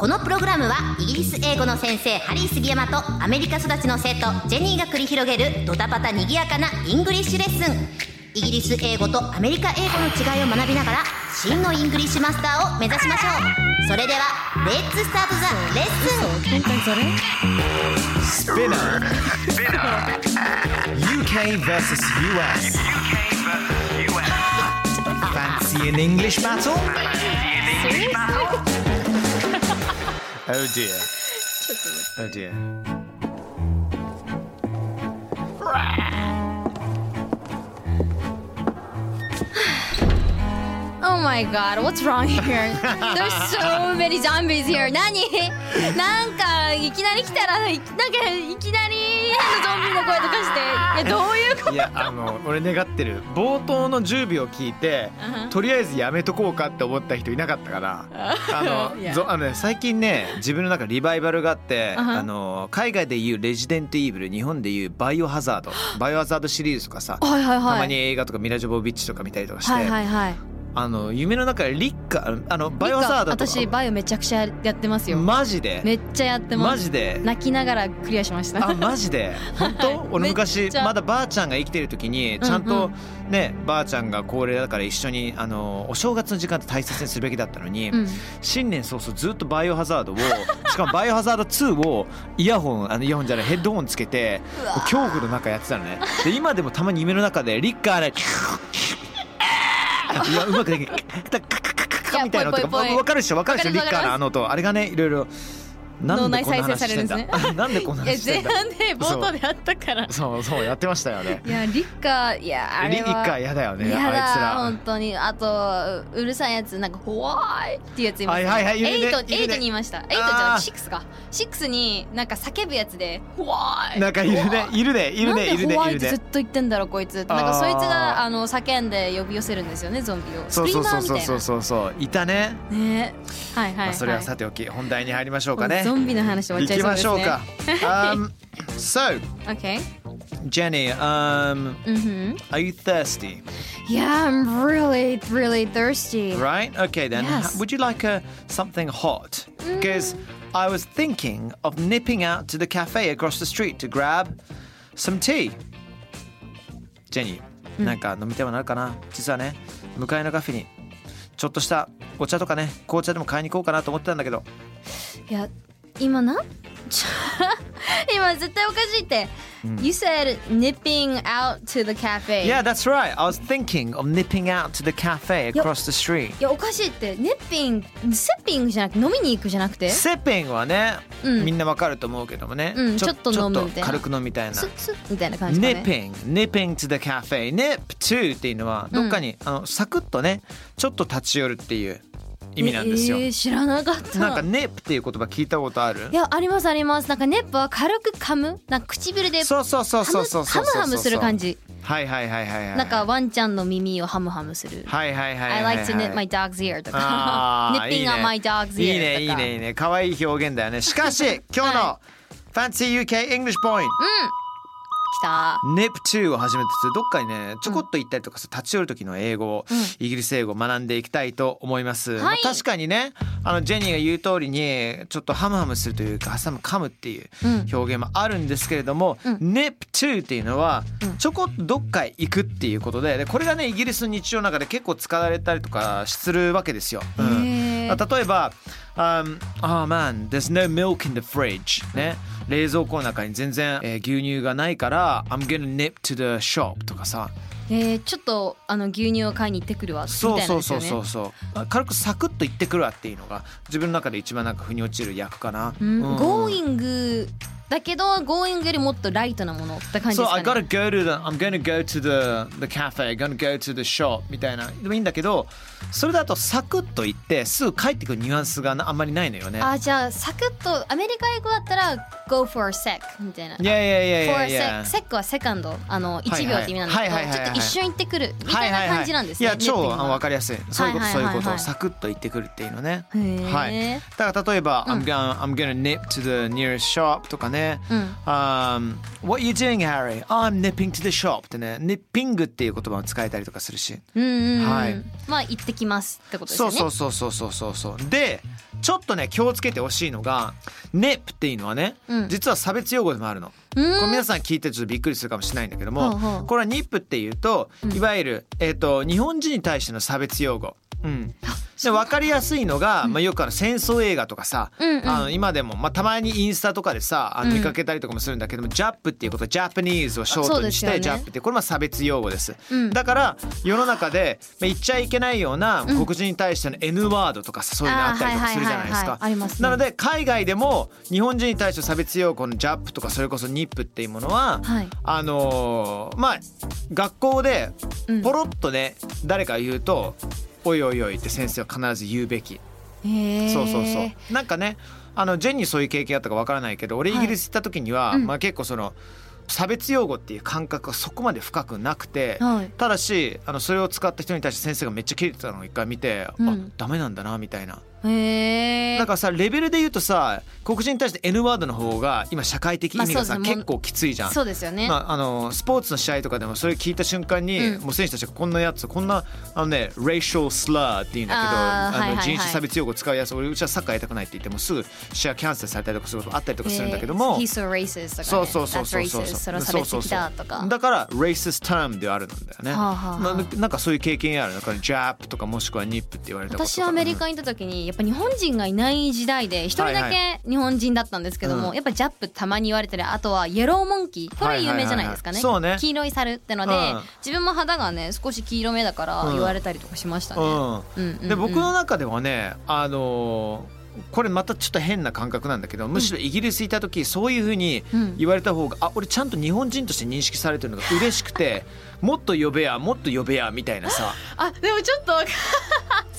このプログラムはイギリス英語の先生ハリー杉山とアメリカ育ちの生徒ジェニーが繰り広げるドタバタにぎやかなイングリッシュレッスンイギリス英語とアメリカ英語の違いを学びながら真のイングリッシュマスターを目指しましょうそれでは Let's start the lesson 今回それ Spinner. UK versus US. Fancy an English battle? Oh dear. Oh dear. Oh my god, what's wrong here? There's so many zombies here. 何なんかいきなり来たらいなんかいきなり変な ゾンビの声とかして いやどういうこと？いやあの俺願ってる。冒頭の10秒聞いてとりあえずやめとこうかって思った人いなかったからあのぞあの、ね、最近ね自分の中リバイバルがあってあの海外でいうレジデント・イーブル日本でいうバイオハザード。バイオハザードシリーズとかさはいはいはい。たまに映画とかミラ・ジョボビッチとか見たりとかして、はいはいはいあの夢の中でリッカあのバイオハザードとか。私バイオめちゃくちゃやってますよ。マジで？めっちゃやってます。マジで？泣きながらクリアしました。あマジで？本当？俺めっ昔まだばあちゃんが生きてる時にちゃんうん。とねばあちゃんが高齢だから一緒にあのお正月の時間って大切にするべきだったのに、うん。新年早々ずっとバイオハザードを しかもバイオハザード2をイヤホンあのイヤホンじゃないヘッドホンつけて恐怖の中やってたのね。で今でもたまに夢の中でリッカーでいやうまくできないカカカカカみたいなのとかわかるでしょわかるでしょリッカーのあの音あれがねいろいろ脳内再生されるん なんでこんなえ話前半で冒頭であったから。そう。そうやってましたよね。いやリッカーいやあリれは。ッカーやだよねあいつら。本当に。あとうるさいやつなんか「怖い」っていうやついます、はいはいはいエイトエイトに言いました。エイトじゃシックスか。シックスになんか叫ぶやつで「怖い」なんかいるねいるねい。るねいるなんで怖いってずっと言ってんだろこいつ。なんかそいつがあの叫んで呼び寄せるんですよねゾンビを。そうそうそうそうそうそう。いたね。ね。はいはい、はい、まあそれはさておき本題に入りましょうかねゾンビの話終わっちゃい行きそうですねましょうか um, So Okay Jenny um mm-hmm. are you thirsty Yeah I'm really really thirsty right okay then Yes. would you like a something hot because I was thinking of nipping out to the cafe across the street to grab some tea ジェニーなんか飲みたいものあるかな実はね向かいのカフェにちょっとしたお茶とかね紅茶でも買いに行こうかなと思ってたんだけどいや 今な？今絶対おかしいって、You said nipping out to the cafe. Yeah that's right. I was thinking of nipping out to the cafe across the street. いやおかしいって。ネッピングセッピングじゃなくて飲みに行くじゃなくて？セッピングはね、うん。みんなわかると思うけどもね、うんちょっと飲むみたいな。軽く飲みたいな。スッスッみたいな感じかね。nipping nipping to the cafe nip to っていうのはどっかに、あのサクッとねちょっと立ち寄るっていう意味なんですよ、えー知らなかった。なんか nip っていう言葉聞いたことある？いやありますあります。なんかネップは軽く噛む。なんか唇でそうそうそうそうそうそうハムハムする感じ。はいはいはいはいはい。なんかワンちゃんの耳をハムハムする。はいはいはいはい I はい。Like to knit my dog's ear とか。nipping on my dog's ear とか。いいねいいねいいね。可愛い表現だよね。しかし 今日の Fancy UK English Point 来た。NIP2 を始めてどっかにねちょこっと行ったりとかさ立ち寄る時の英語を、イギリス英語を学んでいきたいと思います、まあ確かにねあのジェニーが言う通りにちょっとハムハムするというか挟む噛むっていう表現もあるんですけれども、NIP2 っていうのはちょこっとどっかへ行くっていうことででこれがねイギリスの日常の中で結構使われたりとかするわけですよ。うん例えば「um, Oh man, there's no milk in the fridge」ね。冷蔵庫の中に全然、えー牛乳がないから「I'm gonna nip to the shop」とかさ。えー、ちょっとあの牛乳を買いに行ってくるわみたそいうなそうそうそうそう軽くサクッと言ってくるわっていうのが自分の中で一番なんか腑に落ちる役かな。うんうん。Going だけど going よりもっとライトなものって感じです I か gotta ね go to the I'm gonna go to the the cafe, gonna go to the shop みたいな。でもいいんだけど、それだとサクッと言ってすぐ帰ってくるニュアンスがなあんまりないのよね。あじゃあサクッとアメリカ英語だったら go for a sec みたいな。いやいやいやい for や a いや sec。sec はセカンドあの1秒って意味なんですけどちょっと一瞬行ってくるみたいな感じなんですね。いや超分かかりやすい。そういうことそういうことサクッと言ってくるっていうのね。はい。だから例えば、I'm gonna I'm gonna nip to the nearest shop とかね。うん。Um, What are you doing, Harry? Oh, I'm nipping to the shop ってね、nipping っていう言葉を使えたりとかするし。はいまあ行ってきますってことですよね。そうそうそうそうそうそうでちょっとね気をつけてほしいのが nip っていうのはね、うん実は差別用語でもあるの。うんこれ皆さん聞いてちょっとびっくりするかもしれないんだけども、ほうほうこれはニップっていうといわゆる、えー、と日本人に対しての差別用語。うん、で分かりやすいのが、まあ、よくあの戦争映画とかさ、うんうん。あの今でも、まあ、たまにインスタとかでさあのうん。見かけたりとかもするんだけども、ジャップっていうことはジャパニーズをショートにして、ね。ジャップってこれは差別用語です、うん。だから世の中で、まあ、言っちゃいけないような黒人に対しての N ワードとかさそういうのあったりとかするじゃないですか。ありますね。なので海外でも日本人に対して差別用語のジャップとかそれこそニップっていうものは、はい。あのーまあ学校でうん。ポロッとね、誰か言うと「おいおいおい」って先生は必ず言うべき。そうそうそう。なんかねあのジェンにそういう経験あったかわからないけど俺イギリス行った時には、うんまあ、結構その差別用語っていう感覚がそこまで深くなくて、はいただしあのそれを使った人に対して先生がめっちゃキレてたのを一回見て、うんあダメなんだなみたいな。へえ。だからさレベルで言うとさ黒人に対して N ワードの方が今社会的意味がさ、まあ結構きついじゃん。そうですよね。まあ、あのスポーツの試合とかでもそれ聞いた瞬間に、うんもう選手たちがこんなやつこんなあのね racial slur っていうんだけどあの、はいはいはい人種差別用語使うやつ俺うちはサッカーやりたくないって言ってもすぐ試合キャンセルされたりとかすることあったりとかするんだけども、えー He's so racist とかね。そうそうそうそうそうそれは差別的だとか。ら racist term ではあるんだよね、はあはあはあななんかそういう経験ある？だから jap とかもしくは nip って言われたこと私アメリカにいた時にやっぱ日本人がいない時代で一人だはいけ日本人だったんですけども、うん。やっぱジャップたまに言われてるあとはイエローモンキーこれ有名じゃないですかね,、はいはいはい。はいそうね。黄色い猿ってので、うん。自分も肌がね少し黄色めだからうん。言われたりとかしましたね、うん。うんうんうん。で僕の中ではねあのーこれまたちょっと変な感覚なんだけどむしろイギリスいた時そういうふうにうん。言われた方があ俺ちゃんと日本人として認識されてるのが嬉しくて もっと呼べやもっと呼べやみたいなさ。あでもちょっと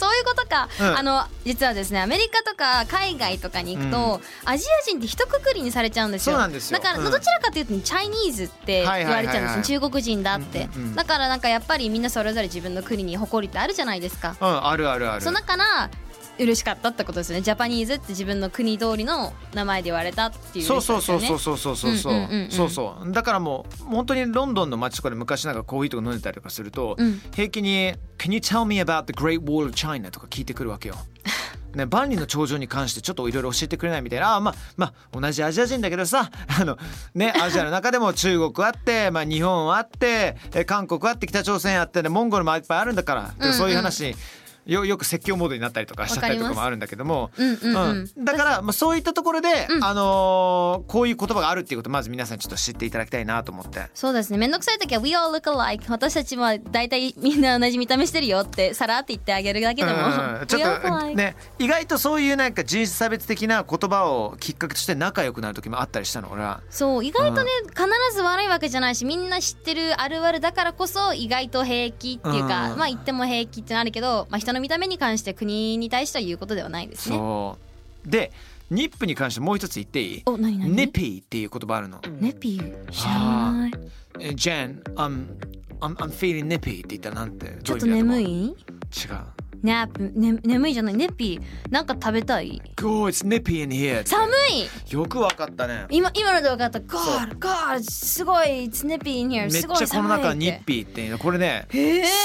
そういうことか、うん。あの実はですねアメリカとか海外とかに行くと、アジア人って一括りにされちゃうんですよ。そうなんですよ。だから、うん。どちらかというとチャイニーズって言われちゃうんです中国人だって、うんうんうん。だからなんかやっぱりみんなそれぞれ自分の国に誇りってあるじゃないですか、うんあるあるある。そうだから嬉しかったってことですよね。ジャパニーズって自分の国通りの名前で言われたっていうそうそうそうそうそうそうそうそう。そうそう。だからもう本当にロンドンの街とかで昔なんかコーヒーとか飲んでたりとかすると、うん。平気に「Can you tell me about the Great Wall of China?」とか聞いてくるわけよ。ね、万里の長城に関してちょっといろいろ教えてくれないみたいな。あまあまあ同じアジア人だけどさ あのね アジアの中でも中国あって、まあ、日本あってえ韓国あって北朝鮮あって、ね、モンゴルもいっぱいあるんだから、うんうん。そういう話よよく説教モードになったりとかしちゃったりとかもあるんだけども、うんうんうんうん。だから、まあ、そういったところで、うん。あのーこういう言葉があるっていうことをまず皆さんちょっと知っていただきたいなと思って。そうですね。めんどくさい時は「We all look alike」私たちは大体みんな同じ見た目してるよってさらって言ってあげるだけでも。うん「ちょっと alike」ね意外とそういうなんか人種差別的な言葉をきっかけとして仲良くなる時もあったりしたの俺は。そう意外とね、必ず悪いわけじゃないしみんな知ってるあるあるだからこそ意外と平気っていうか、うん。まあ言っても平気ってのあるけど、まあ、人の見た目に関して国に対しては言うことではないですね。そう。で nip に関してもう一つ言っていい？お何何？ nippy っていう言葉あるの。ネピー？知らない。えジェン、I'm, I'm, I'm feeling nippy って言ったらなんて？ちょっと眠い？違う。 nap、ね、眠いじゃない？ Nippy なんか食べたい？Go, it's nippy in here. 寒い！よくわかったね。今今ので分かった。 Good good すごい It's nippy in here めっちゃこの中ニッピーっていうの。これね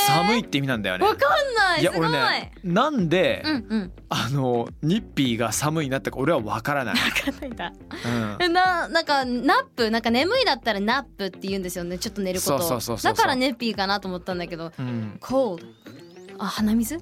寒いって意味なんだよね。わかんない。すごいいや俺ねなんで、うんうん。あの nippy が寒いなってか俺はわからない。分かんないんだ。うん。えななんか nap なんか眠いだったら nap って言うんですよね。ちょっと寝ること。そうそうそうそう。だから nippy かなと思ったんだけど。うん、cold あ鼻水？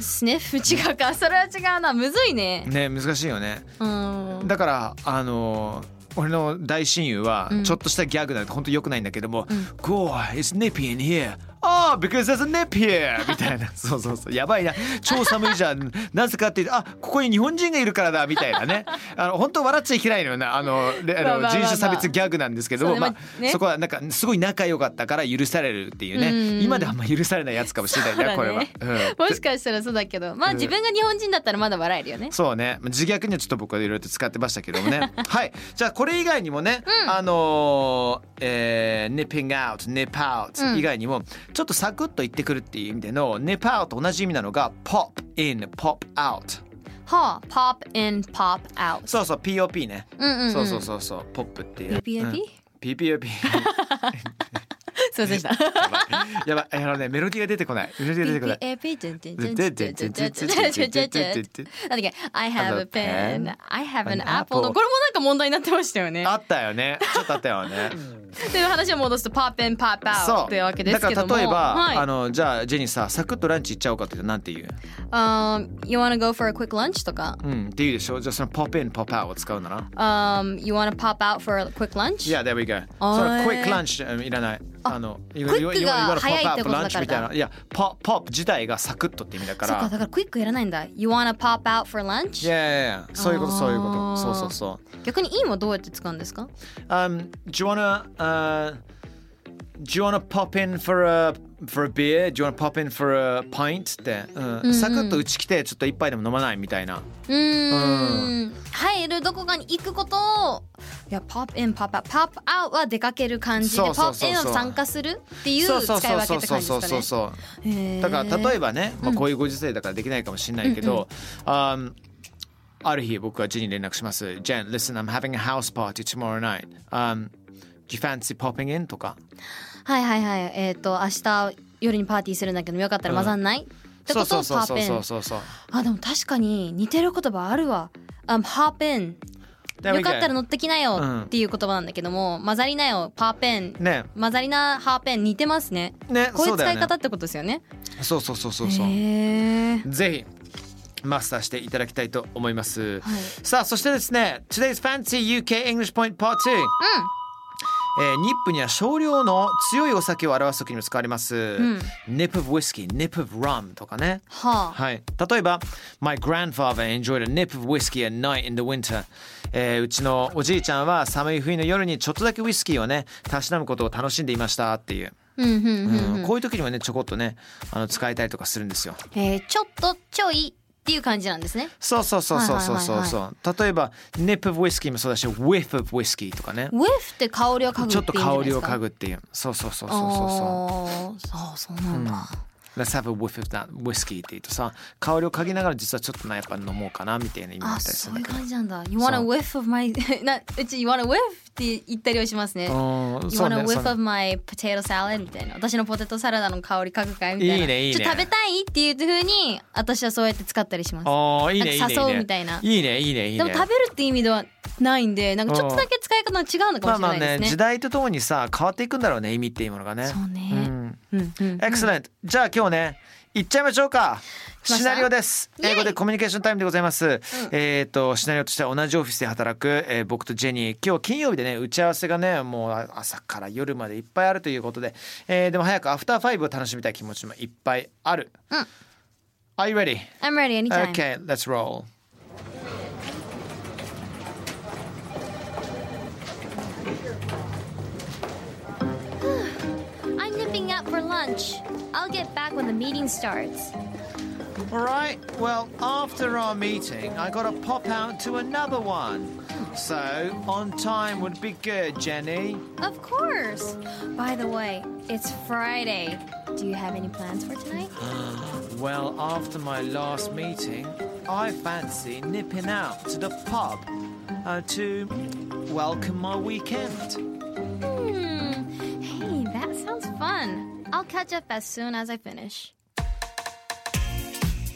Sniff 違うかそれは違うな。むずいね。ね難しいよね。うん。だからあの俺の大親友はうん。ちょっとしたギャグなんて本当良くないんだけども、うん Go, it's nippy in here. ああ、because there's a nip here! みたいな。そうそうそう。やばいな。超寒いじゃん。なぜかっていうと、あここに日本人がいるからだみたいなね。あの本当笑っちゃいけないのよな。あの、レあの人種差別ギャグなんですけども、まあそこはなんかすごい仲良かったから許されるっていうね。うん今ではあんま許されないやつかもしれないね、これは。うんもしかしたらそうだけどまあ自分が日本人だったらまだ笑えるよねそうね自虐にはちょっと僕はいろいろと使ってましたけどもね はいじゃあこれ以外にもね、あのーえー、nipping out nip out 以外にも、ちょっとサクッと言ってくるっていう意味での nip out と同じ意味なのが pop in pop out はあ pop in pop out そうそう POP ね、うんうんうん。そうそうそうそうポップっていう。POP？うん。PPOP すいませんでしたやばいあのねメロディーが出てこないメロディーが出てこない PPAP なんだっけ I have a pen I have an apple のこれもなんか問題になってましたよねあったよねちょっとあったよねという話を戻すと pop in pop そ out うってわけですけどもだから例えば、はいあのじゃあジェニーさサクッとランチ行っちゃおうかってなんて言う um, You wanna go for a quick lunch とかうんって言うでしょじゃあその pop in pop out を使うなら um, You wanna pop out for a quick lunch? Yeah, there we go. その quick lunch うんいらない。あの、ククイックが早いってことだからかみたいな。いや、ポポップ自体がサクッとって意味だか。そっからだからクイックやらないんだ You wanna pop out for lunch? いやいやいや、そういうことそういうこと。そうそうそう。逆に in はどうやって使うんですか？Um, do you wanna uh, do you wanna pop in for a for a beer? Do you wanna pop in for a pint? って、うん。サクッとうち来てちょっと一杯でも飲まないみたいな。うーん。入るどこかに行くことをいや pop in pop out pop out は出かける感じで pop in は参加するっていう使い分けって感じですかねだから例えばね、まあ、こういうご時世だからできないかもしれないけど、um, ある日僕はジェに連絡します。Jen, listen, I'm having a house party tomorrow night. Um, do you fancy popping in? とか。はいはいはい。えっ、と明日夜にパーティーするんだけどよかったら混ざんない、ってそうことをそうそう。Pop そうそうそう。あでも確かに似てる言葉あるわ、um, hop in よかったら乗ってきなよっていう言葉なんだけども、混ざりなよ。Pop in ね。混ざりな hop in 似てますね。ねこういう使い方ってことですよね。そうそうそうそうそう。へえぜひマスターしていただきたいと思います。はい。さあそしてですね Today's Fancy UK English Point Part 2、えーニップには少量の強いお酒を表す時にも使われます、nip of whiskey, nip of rum とかね。はあ。はい、例えば My grandfather enjoyed a nip of whiskey at night in the winter、えーうちのおじいちゃんは寒い冬の夜にちょっとだけウイスキーをねたしなむことを楽しんでいましたっていう、うんうんうんうんこういう時にはねちょこっとねあの使えたりとかするんですよ。えーちょっとちょいっていう感じなんですね。そうそうそうそうそうそう。はいはいそう例えば nip of whiskey もそうだし whiff of whiskey とかね。whiff って香りを嗅ぐちょっと香りを嗅ぐっていう。そうそうそうそうそうそう。そうそうなんだ、Let's have a whiff of that whiskey って言うとさ香りを嗅ぎながら実はちょっとなやっぱ飲もうかなみたいな意味だあったりすそういうるんだけど。感じなんだ。You want a そう whiff of my なうち You want a whiff って言ったりはしますね。うん You そう want a whiff ね。of my potato salad みたいな。私のポテトサラダの香り嗅ぐかいみたいな。いいねいいね。食べたいっていう風に私はそうやって使ったりします。ああいいねいいね誘うみたいな。いいねいいねいいね。でも食べるって意味ではないんでなんかちょっとだけ使い方が違うのかまあまあもしれないですね,、ね時代とともにさ変わっていくんだろうね意味っていうものがね。そうね。んうんうん。うん Excellent. じゃあ今日ね行っちゃいましょうか。シナリオです。英語でコミュニケーションタイムでございます、えっ、とシナリオとしては同じオフィスで働く、えー僕とジェニー。今日金曜日でね打ち合わせがねもう朝から夜までいっぱいあるということで、えーでも早くアフターファイブを楽しみたい気持ちもいっぱいある、うん。Are you ready? I'm ready anytime. Okay, let's roll. Lunch I'll get back when the meeting starts All right. Well, after our meeting, I got to pop out to another one. So, on time would be good, Jenny. Of course By the way it's Friday Do you have any plans for tonight? Well, after my last meeting, I fancy nipping out to the pub uh, to welcome my weekend. Hmm. Hey, that sounds fun. I'll catch up as soon as I finish.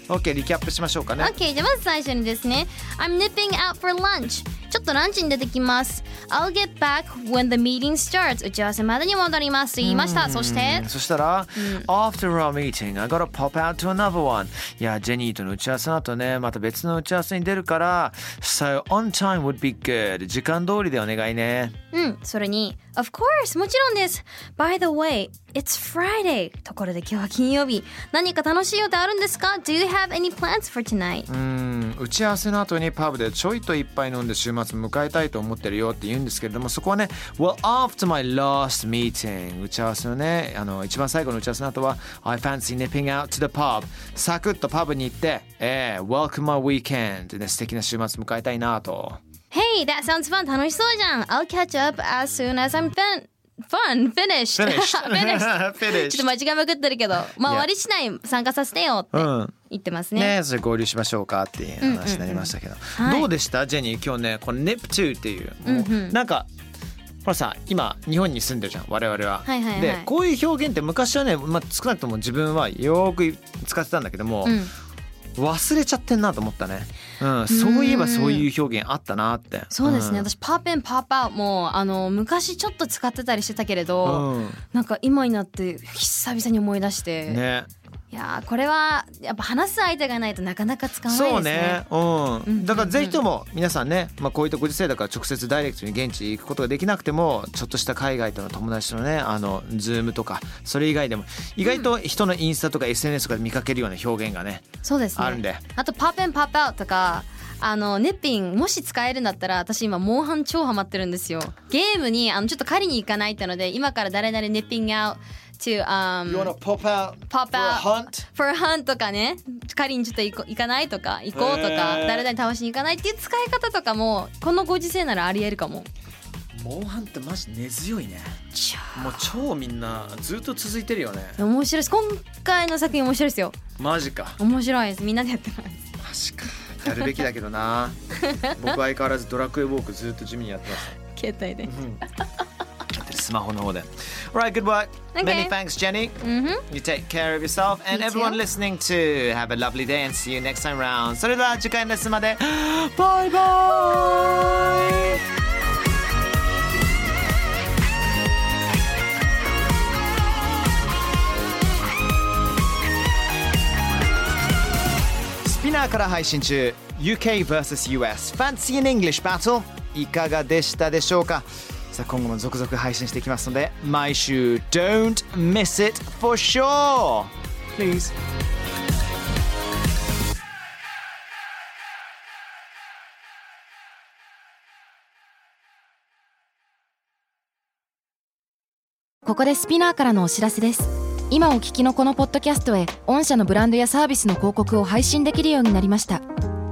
OK、リキャップしましょうかね。Okay, じゃあまず最初にですね。I'm nipping out for lunch. ちょっとランチに出てきます。I'll get back when the meeting starts. 打ち合わせまでに戻ります。言いました。そして、そしたら、After our meeting, I gotta pop out to another one. いや、ジェニーとの打ち合わせの後ね、また別の打ち合わせに出るから、So, on time would be good. 時間通りでお願いね。うん、それに、Of course, もちろんです。By the way, It's Friday ところで今日は金曜日何か楽しい予定あるんですか Do you have any plans for tonight? うん打ち合わせの後にパブでちょいと一杯飲んで週末迎えたいと思ってるよって言うんですけれどもそこはね Well after my last meeting 打ち合わせのねあの一番最後の打ち合わせの後は I fancy nipping out to the pub サクッとパブに行ってえー、Welcome my weekend で素敵な週末迎えたいなと Hey, that sounds fun 楽しそうじゃん I'll catch up as soon as I'm done Fun! Finished! Finished. Finished. ちょっと間違いまくってるけどまあわりしない参加させてよってうん言ってますね。ねそれ合流しましょうかっていう話になりましたけど、はいどうでした？ジェニー今日ねこの NIP2 っていう、もううんうんなんかほらさ今日本に住んでるじゃん我々は。はいはいはいでこういう表現って昔はね、まあ、少なくとも自分はよーく使ってたんだけども、うん忘れちゃってんなと思ったね、うん、そういえばそういう表現あったなって。そうですね、ん。私パーペンパーパーもあの昔ちょっと使ってたりしてたけれど、うん。なんか今になって久々に思い出して、ね、いやーこれはやっぱ話す相手がないとなかなか使わないですね。ね、うん、うんだからぜひとも皆さんね、まあ、こういったご時世だから直接ダイレクトに現地行くことができなくてもちょっとした海外との友達とのねあのズームとかそれ以外でも意外と人のインスタとか SNS とかで見かけるような表現がねそうですね。あるんであとパーペンパーパーとか。あのネッピンもし使えるんだったら私今モンハン超ハマってるんですよゲームにあのちょっと借りに行かないってので今から誰々ネッピング out to、um, pop out pop out hunt? for a hunt とかね。借りにちょっと行こ行かないとか。行こうとか。へー。誰々倒しに行かないっていう使い方とかもこのご時世ならありえるかも。モンハンってマジ根強いね。もう超みんなずっと続いてるよね。面白いです。今回の作品面白いですよ。マジか。面白いです。みんなでやってます。マジか。やるべきだけどな。僕相変わらずドラクエウォークずっと地味にやってます。携帯で。スマホの方で Alright, good work Okay. Many thanks Jenny うんふん You take care of yourself and You too. everyone listening too. Have a lovely day and see you next time round. それでは次回のレッスンまでバイバイスピナーから配信中 UK vs.US Fancy in English Battle いかがでしたでしょうか さあ今後も続々配信していきますので毎週 Don't miss it for sure! Please. ここでスピナーからのお知らせです。今お聞きのこのポッドキャストへ御社のブランドやサービスの広告を配信できるようになりました。